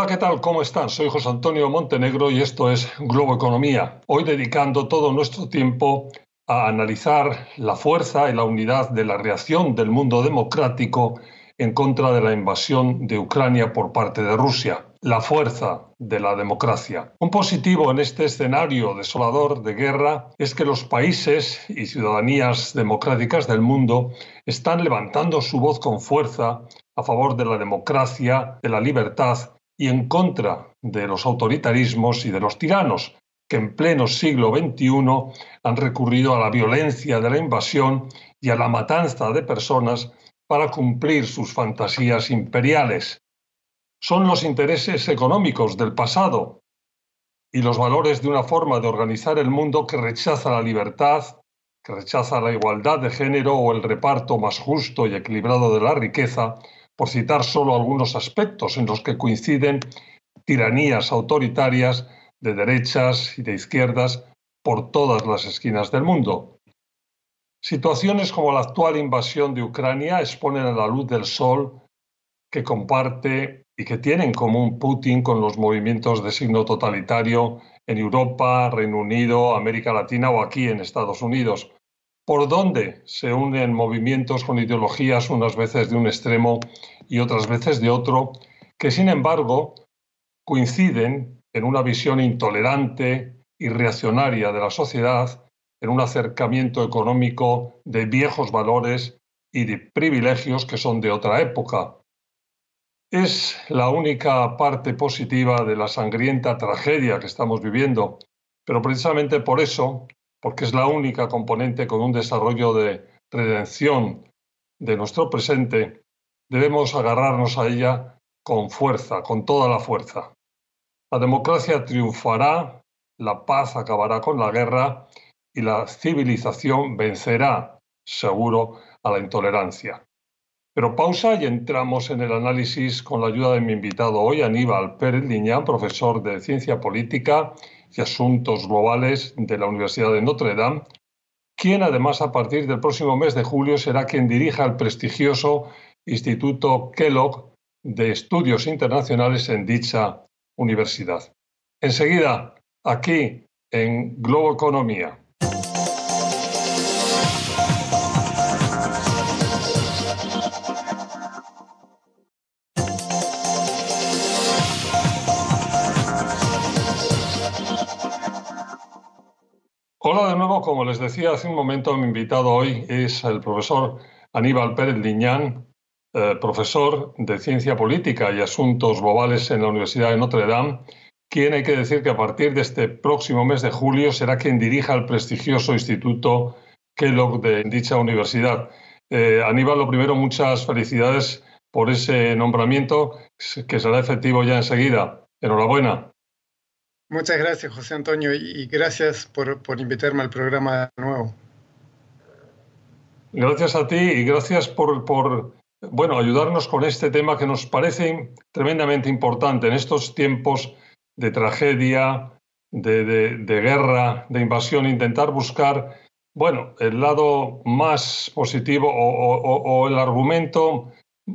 Hola, ¿qué tal? ¿Cómo están? Soy José Antonio Montenegro y esto es Globo Economía. Hoy dedicando todo nuestro tiempo a analizar la fuerza y la unidad de la reacción del mundo democrático en contra de la invasión de Ucrania por parte de Rusia. La fuerza de la democracia. Un positivo en este escenario desolador de guerra es que los países y ciudadanías democráticas del mundo están levantando su voz con fuerza a favor de la democracia, de la libertad y en contra de los autoritarismos y de los tiranos, que en pleno siglo XXI han recurrido a la violencia de la invasión y a la matanza de personas para cumplir sus fantasías imperiales. Son los intereses económicos del pasado y los valores de una forma de organizar el mundo que rechaza la libertad, que rechaza la igualdad de género o el reparto más justo y equilibrado de la riqueza, por citar solo algunos aspectos en los que coinciden tiranías autoritarias de derechas y de izquierdas por todas las esquinas del mundo. Situaciones como la actual invasión de Ucrania exponen a la luz del sol que comparte y que tiene en común Putin con los movimientos de signo totalitario en Europa, Reino Unido, América Latina o aquí en Estados Unidos, por dónde se unen movimientos con ideologías unas veces de un extremo y otras veces de otro, que sin embargo coinciden en una visión intolerante y reaccionaria de la sociedad, en un acercamiento económico de viejos valores y de privilegios que son de otra época. Es la única parte positiva de la sangrienta tragedia que estamos viviendo, pero precisamente por eso porque es la única componente con un desarrollo de redención de nuestro presente, debemos agarrarnos a ella con fuerza, con toda la fuerza. La democracia triunfará, la paz acabará con la guerra y la civilización vencerá, seguro, a la intolerancia. Pero pausa y entramos en el análisis con la ayuda de mi invitado hoy, Aníbal Pérez Liñán, profesor de Ciencia Política y Asuntos Globales de la Universidad de Notre Dame, quien además a partir del próximo mes de julio será quien dirija el prestigioso Instituto Kellogg de Estudios Internacionales en dicha universidad. Enseguida, aquí en Globo Economía. Hola de nuevo, como les decía hace un momento, mi invitado hoy es el profesor Aníbal Pérez Liñán, eh, profesor de Ciencia Política y Asuntos Globales en la Universidad de Notre Dame, quien hay que decir que a partir de este próximo mes de julio será quien dirija el prestigioso Instituto Kellogg de dicha universidad. Eh, Aníbal, lo primero, muchas felicidades por ese nombramiento que será efectivo ya enseguida. Enhorabuena. Muchas gracias, José Antonio, y gracias por, invitarme al programa de nuevo. Gracias a ti y gracias por, por, bueno, ayudarnos con este tema que nos parece tremendamente importante en estos tiempos de tragedia, de, guerra, de invasión, intentar buscar, bueno, el lado más positivo o, el argumento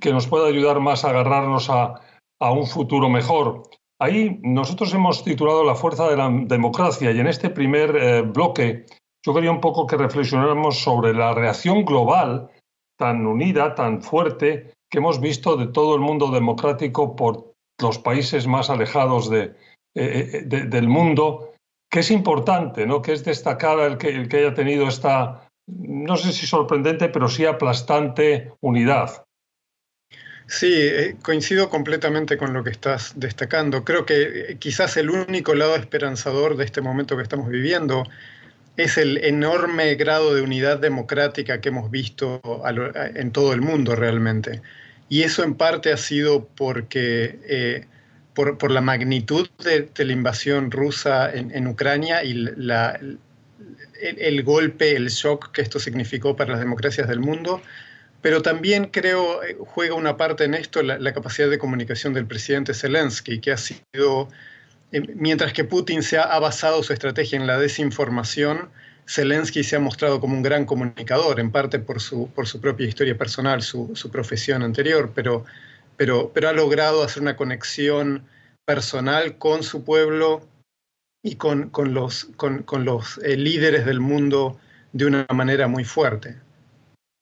que nos pueda ayudar más a agarrarnos a, a un futuro mejor. Ahí nosotros hemos titulado La fuerza de la democracia y en este primer eh, bloque yo quería un poco que reflexionáramos sobre la reacción global tan unida, tan fuerte, que hemos visto de todo el mundo democrático por los países más alejados de, eh, del mundo, que es importante, ¿no? que es destacar el que, el que haya tenido esta, no sé si sorprendente, pero sí aplastante unidad. Sí, eh, coincido completamente con lo que estás destacando. Creo que eh, quizás el único lado esperanzador de este momento que estamos viviendo es el enorme grado de unidad democrática que hemos visto en todo el mundo realmente. Y eso en parte ha sido porque, eh, por, la magnitud de, la invasión rusa en, Ucrania y la, el, golpe, el shock que esto significó para las democracias del mundo, pero también creo eh, juega una parte en esto la, capacidad de comunicación del presidente Zelensky, que ha sido, eh, mientras que Putin se ha, basado su estrategia en la desinformación, Zelensky se ha mostrado como un gran comunicador, en parte por su, por su propia historia personal, su, profesión anterior, pero, pero, pero ha logrado hacer una conexión personal con su pueblo y con, con los, con, los eh, líderes del mundo de una manera muy fuerte.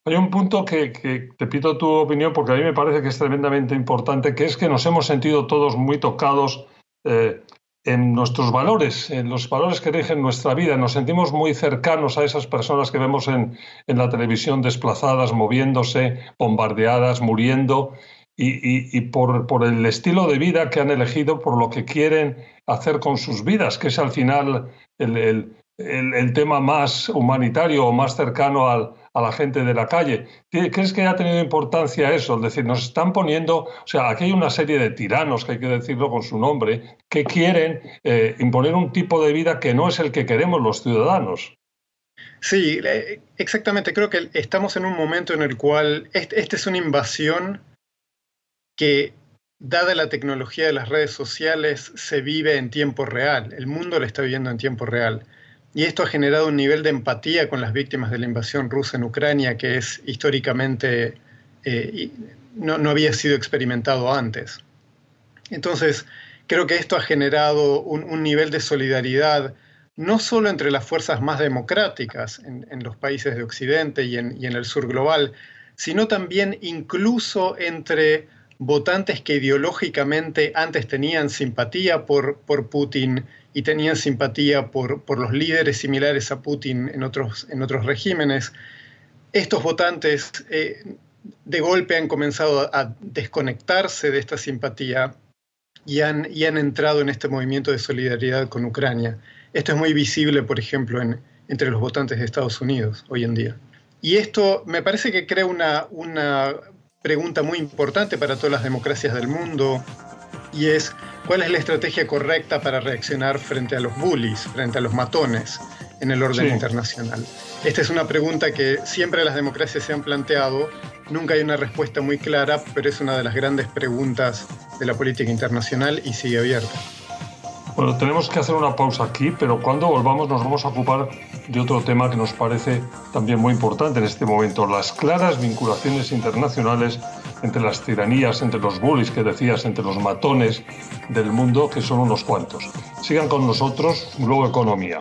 Hay un punto que, te pido tu opinión porque a mí me parece que es tremendamente importante, que es que nos hemos sentido todos muy tocados eh, en nuestros valores, en los valores que rigen nuestra vida. Nos sentimos muy cercanos a esas personas que vemos en, la televisión desplazadas, moviéndose, bombardeadas, muriendo, y, por, el estilo de vida que han elegido, por lo que quieren hacer con sus vidas, que es al final el tema más humanitario o más cercano al, a la gente de la calle. ¿Crees que ha tenido importancia eso? Es decir, nos están poniendo, o sea, aquí hay una serie de tiranos, que hay que decirlo con su nombre, que quieren eh, imponer un tipo de vida que no es el que queremos los ciudadanos. Sí, exactamente. Creo que estamos en un momento en el cual esta es una invasión que, dada la tecnología de las redes sociales, se vive en tiempo real. El mundo la está viviendo en tiempo real. Y esto ha generado un nivel de empatía con las víctimas de la invasión rusa en Ucrania que es históricamente eh, no, había sido experimentado antes. Entonces, creo que esto ha generado un, nivel de solidaridad no solo entre las fuerzas más democráticas en, los países de Occidente y en, el sur global, sino también incluso entre votantes que ideológicamente antes tenían simpatía por, por Putin y tenían simpatía por, los líderes similares a Putin en otros, en otros regímenes, estos votantes eh, de golpe han comenzado a desconectarse de esta simpatía y han, y han entrado en este movimiento de solidaridad con Ucrania. Esto es muy visible, por ejemplo, entre los votantes de Estados Unidos hoy en día. Y esto me parece que crea una pregunta muy importante para todas las democracias del mundo, y es cuál es la estrategia correcta para reaccionar frente a los bullies, frente a los matones en el orden internacional. Esta es una pregunta que siempre las democracias se han planteado, nunca hay una respuesta muy clara, pero es una de las grandes preguntas de la política internacional y sigue abierta. Bueno, tenemos que hacer una pausa aquí, pero cuando volvamos nos vamos a ocupar de otro tema que nos parece también muy importante en este momento, las claras vinculaciones internacionales entre las tiranías, entre los bullies que decías, entre los matones del mundo, que son unos cuantos. Sigan con nosotros, Globo Economía.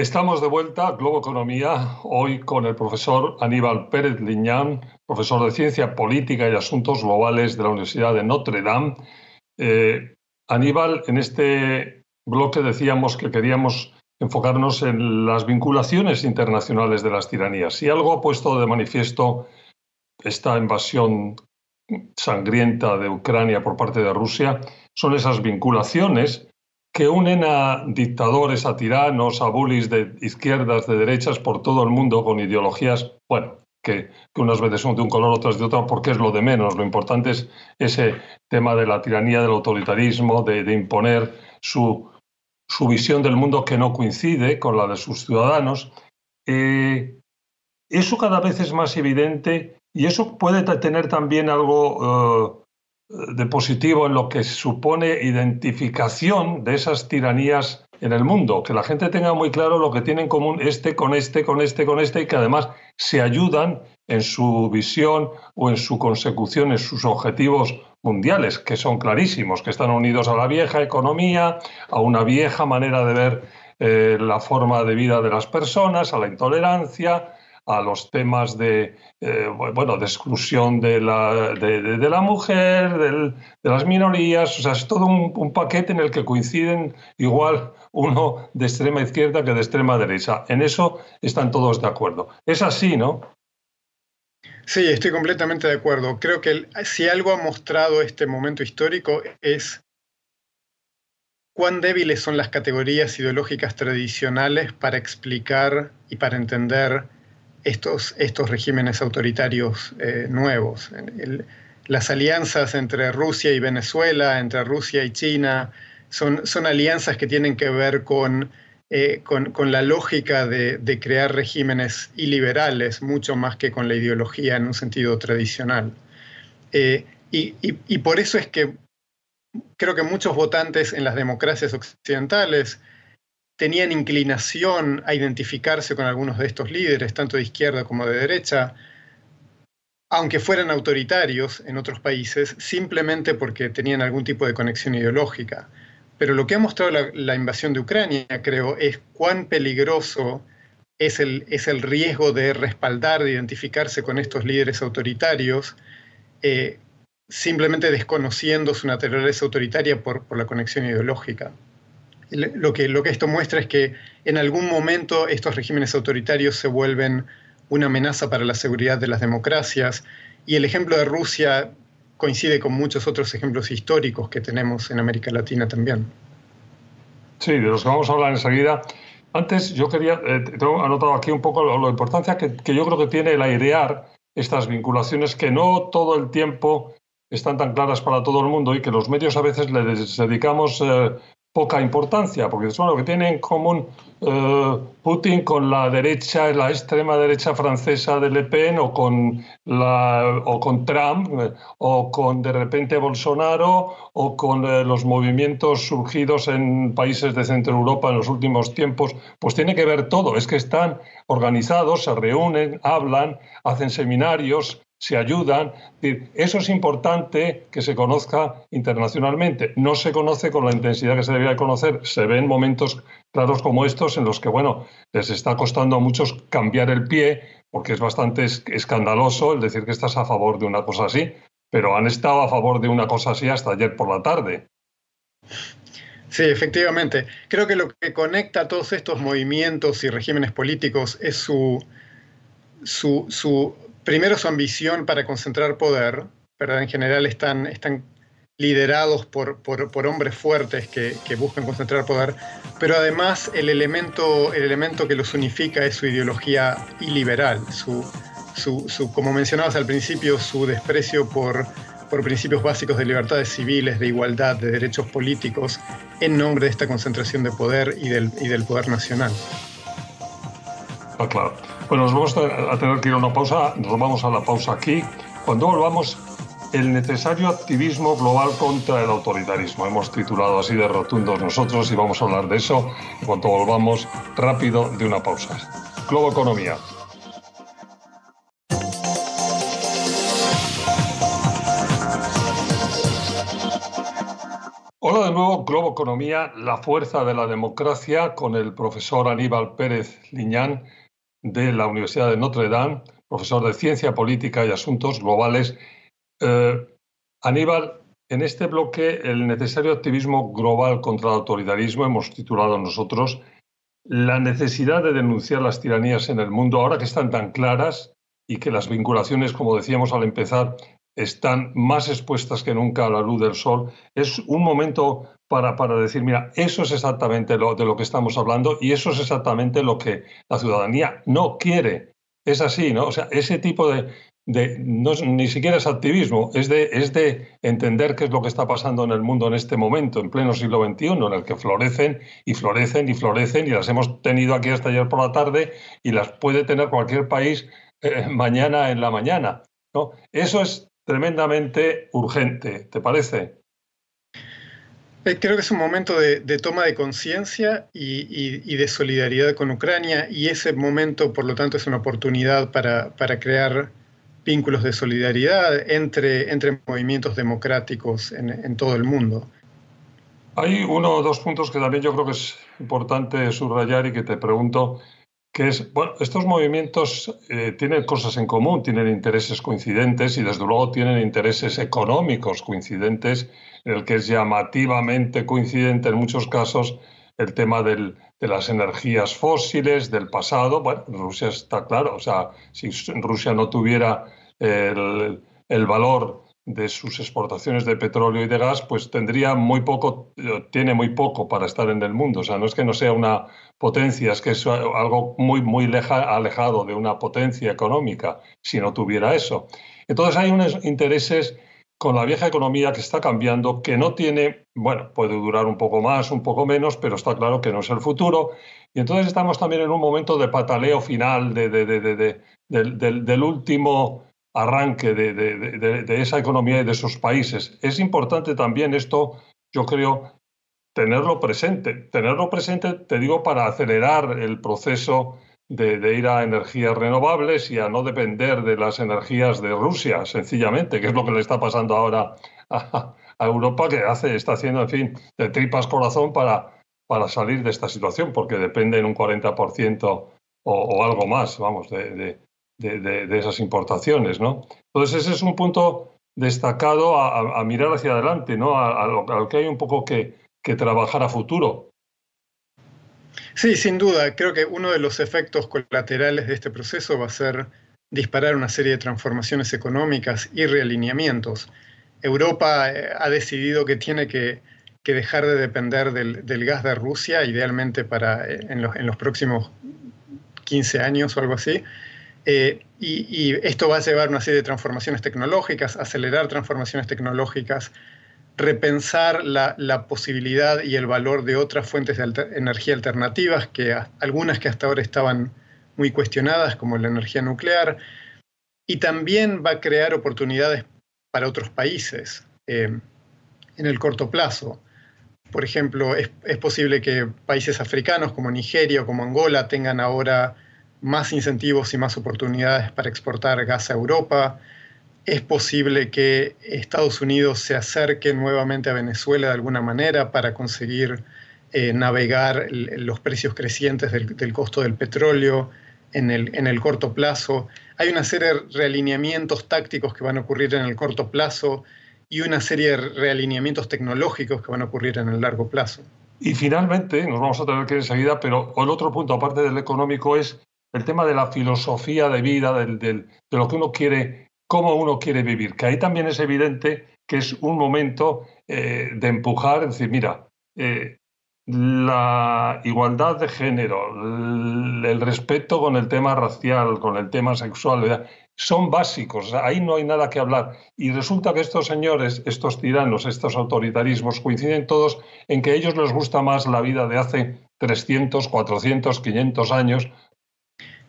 Estamos de vuelta, Globo Economía, hoy con el profesor Aníbal Pérez Liñán, profesor de Ciencia Política y Asuntos Globales de la Universidad de Notre Dame. Eh, Aníbal, en este bloque decíamos que queríamos enfocarnos en las vinculaciones internacionales de las tiranías. Si algo ha puesto de manifiesto esta invasión sangrienta de Ucrania por parte de Rusia, son esas vinculaciones que unen a dictadores, a tiranos, a bullies de izquierdas, de derechas por todo el mundo con ideologías, bueno, que, unas veces son de un color, otras de otro, porque es lo de menos. Lo importante es ese tema de la tiranía, del autoritarismo, de imponer su, su visión del mundo que no coincide con la de sus ciudadanos. Eh, eso cada vez es más evidente y eso puede tener también algo eh, de positivo en lo que supone identificación de esas tiranías en el mundo, que la gente tenga muy claro lo que tiene en común este con este, con este, con este y que además se ayudan en su visión o en su consecución, en sus objetivos mundiales, que son clarísimos, que están unidos a la vieja economía, a una vieja manera de ver eh, la forma de vida de las personas, a la intolerancia, a los temas de, eh, bueno, de exclusión de la, de, la mujer, de las minorías. O sea, es todo un, un, paquete en el que coinciden igual uno de extrema izquierda que de extrema derecha. En eso están todos de acuerdo. Es así, ¿no? Sí, estoy completamente de acuerdo. Creo que si algo ha mostrado este momento histórico es cuán débiles son las categorías ideológicas tradicionales para explicar y para entender estos, estos regímenes autoritarios eh, nuevos. las alianzas entre Rusia y Venezuela, entre Rusia y China, son, son alianzas que tienen que ver con eh, con, la lógica de, crear regímenes iliberales, mucho más que con la ideología en un sentido tradicional. Eh, y, por eso es que creo que muchos votantes en las democracias occidentales tenían inclinación a identificarse con algunos de estos líderes, tanto de izquierda como de derecha, aunque fueran autoritarios en otros países, simplemente porque tenían algún tipo de conexión ideológica. Pero lo que ha mostrado la, invasión de Ucrania, creo, es cuán peligroso es el, es el, riesgo de respaldar, de identificarse con estos líderes autoritarios, eh, simplemente desconociendo su naturaleza autoritaria por, por la conexión ideológica. Lo que, lo que esto muestra es que en algún momento estos regímenes autoritarios se vuelven una amenaza para la seguridad de las democracias y el ejemplo de Rusia coincide con muchos otros ejemplos históricos que tenemos en América Latina también. Sí, de los que vamos a hablar enseguida. Antes yo quería, eh, tengo anotado aquí un poco la importancia que, yo creo que tiene el airear estas vinculaciones que no todo el tiempo están tan claras para todo el mundo y que los medios a veces les dedicamos eh, poca importancia, porque es bueno, que tiene en común eh, Putin con la derecha, la extrema derecha francesa de Le Pen o con, la, o con Trump eh, o con de repente Bolsonaro o con eh, los movimientos surgidos en países de Centro Europa en los últimos tiempos, pues tiene que ver todo, es que están organizados, se reúnen, hablan, hacen seminarios, se ayudan. Eso es importante que se conozca internacionalmente. No se conoce con la intensidad que se debería conocer. Se ven momentos claros como estos en los que, bueno, les está costando a muchos cambiar el pie, porque es bastante escandaloso el decir que estás a favor de una cosa así, pero han estado a favor de una cosa así hasta ayer por la tarde. Sí, efectivamente. Creo que lo que conecta a todos estos movimientos y regímenes políticos es su, su, su primero su ambición para concentrar poder, ¿verdad? En general están, están liderados por, por, hombres fuertes que, buscan concentrar poder, pero además el elemento, el elemento que los unifica es su ideología iliberal, su, su, como mencionabas al principio, su desprecio por, por principios básicos de libertades civiles, de igualdad, de derechos políticos, en nombre de esta concentración de poder y del, y del poder nacional. Ah, claro. Bueno, nos vamos a tener que ir a una pausa, nos vamos a la pausa aquí. Cuando volvamos, el necesario activismo global contra el autoritarismo. Hemos titulado así de rotundos nosotros y vamos a hablar de eso en cuanto volvamos rápido de una pausa. Globo Economía. Hola de nuevo, Globo Economía, la fuerza de la democracia, con el profesor Aníbal Pérez Liñán de la Universidad de Notre Dame, profesor de Ciencia Política y Asuntos Globales. Eh, Aníbal, en este bloque, el necesario activismo global contra el autoritarismo, hemos titulado nosotros la necesidad de denunciar las tiranías en el mundo, ahora que están tan claras y que las vinculaciones, como decíamos al empezar, están más expuestas que nunca a la luz del sol, es un momento para, para decir, mira, eso es exactamente lo, de lo que estamos hablando y eso es exactamente lo que la ciudadanía no quiere. Es así, ¿no? O sea, ese tipo de, de no, ni siquiera es activismo, es de, es de entender qué es lo que está pasando en el mundo en este momento, en pleno siglo XXI, en el que florecen y florecen y florecen y las hemos tenido aquí hasta ayer por la tarde y las puede tener cualquier país eh, mañana en la mañana. ¿no? Eso es tremendamente urgente, ¿te parece? Eh, creo que es un momento de, toma de conciencia y, de solidaridad con Ucrania y ese momento, por lo tanto, es una oportunidad para, crear vínculos de solidaridad entre, entre movimientos democráticos en, todo el mundo. Hay uno o dos puntos que también yo creo que es importante subrayar y que te pregunto, que es, bueno, estos movimientos eh, tienen cosas en común, tienen intereses coincidentes y desde luego tienen intereses económicos coincidentes, en el que es llamativamente coincidente en muchos casos el tema del, de las energías fósiles del pasado. Bueno, Rusia está claro, o sea, si Rusia no tuviera el, el valor de sus exportaciones de petróleo y de gas, pues tendría muy poco, tiene muy poco para estar en el mundo. O sea, no es que no sea una potencia, es que es algo muy, muy alejado de una potencia económica si no tuviera eso. Entonces hay unos intereses con la vieja economía que está cambiando, que no tiene, bueno, puede durar un poco más, un poco menos, pero está claro que no es el futuro. Y entonces estamos también en un momento de pataleo final de, del, del último arranque de, esa economía y de esos países. Es importante también esto, yo creo, tenerlo presente. Tenerlo presente, te digo, para acelerar el proceso de, ir a energías renovables y a no depender de las energías de Rusia, sencillamente, que es lo que le está pasando ahora a, Europa, que hace, está haciendo, en fin, de tripas corazón para, para salir de esta situación, porque depende en un 40% o, o algo más, vamos, de, de, esas importaciones, ¿no? Entonces ese es un punto destacado a, mirar hacia adelante, ¿no? A, lo, que hay un poco que, trabajar a futuro. Sí, sin duda. Creo que uno de los efectos colaterales de este proceso va a ser disparar una serie de transformaciones económicas y realineamientos. Europa eh, ha decidido que tiene que, dejar de depender del, gas de Rusia, idealmente para, eh, en, los, en los próximos 15 años o algo así, eh, y, esto va a llevar una serie de transformaciones tecnológicas, acelerar transformaciones tecnológicas, repensar la, posibilidad y el valor de otras fuentes de energía alternativas, que algunas que hasta ahora estaban muy cuestionadas, como la energía nuclear, y también va a crear oportunidades para otros países eh, en el corto plazo. Por ejemplo, es, es posible que países africanos como Nigeria o como Angola tengan ahora más incentivos y más oportunidades para exportar gas a Europa. Es posible que Estados Unidos se acerque nuevamente a Venezuela de alguna manera para conseguir eh, navegar los precios crecientes del, costo del petróleo en el, en el corto plazo. Hay una serie de realineamientos tácticos que van a ocurrir en el corto plazo y una serie de realineamientos tecnológicos que van a ocurrir en el largo plazo. Y finalmente, nos vamos a tener que ir enseguida, pero el otro punto, aparte del económico, es el tema de la filosofía de vida, del, de lo que uno quiere, cómo uno quiere vivir, que ahí también es evidente que es un momento eh, de empujar, es decir, mira, eh, la igualdad de género, el, respeto con el tema racial, con el tema sexual, son básicos, ahí no hay nada que hablar. Y resulta que estos señores, estos tiranos, estos autoritarismos, coinciden todos en que a ellos les gusta más la vida de hace 300, 400, 500 años,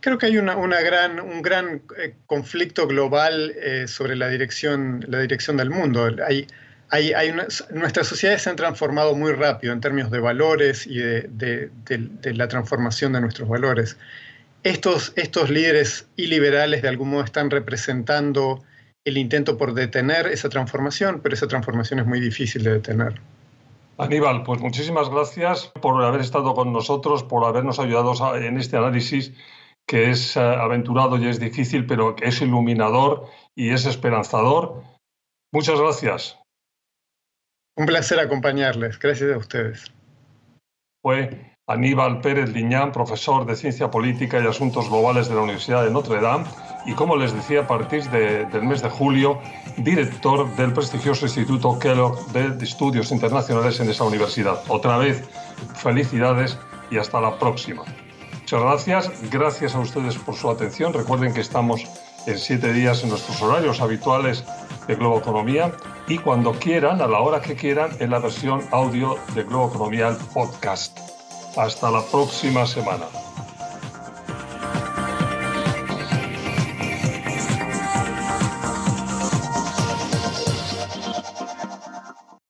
Creo que hay una, gran, un gran eh, conflicto global eh, sobre la dirección, la dirección del mundo. Hay, hay, hay nuestras sociedades se han transformado muy rápido en términos de valores y de, la transformación de nuestros valores. Estos, estos líderes iliberales de algún modo están representando el intento por detener esa transformación, pero esa transformación es muy difícil de detener. Aníbal, pues muchísimas gracias por haber estado con nosotros, por habernos ayudado en este análisis que es eh, aventurado y es difícil, pero que es iluminador y es esperanzador. Muchas gracias. Un placer acompañarles. Gracias a ustedes. Fue Aníbal Pérez Liñán, profesor de Ciencia Política y Asuntos Globales de la Universidad de Notre Dame y, como les decía, a partir del mes de julio, director del prestigioso Instituto Kellogg de Estudios Internacionales en esa universidad. Otra vez, felicidades y hasta la próxima. Muchas gracias. Gracias a ustedes por su atención. Recuerden que estamos en siete días en nuestros horarios habituales de Globo Economía y cuando quieran, a la hora que quieran, en la versión audio de Globo Economía Podcast. Hasta la próxima semana.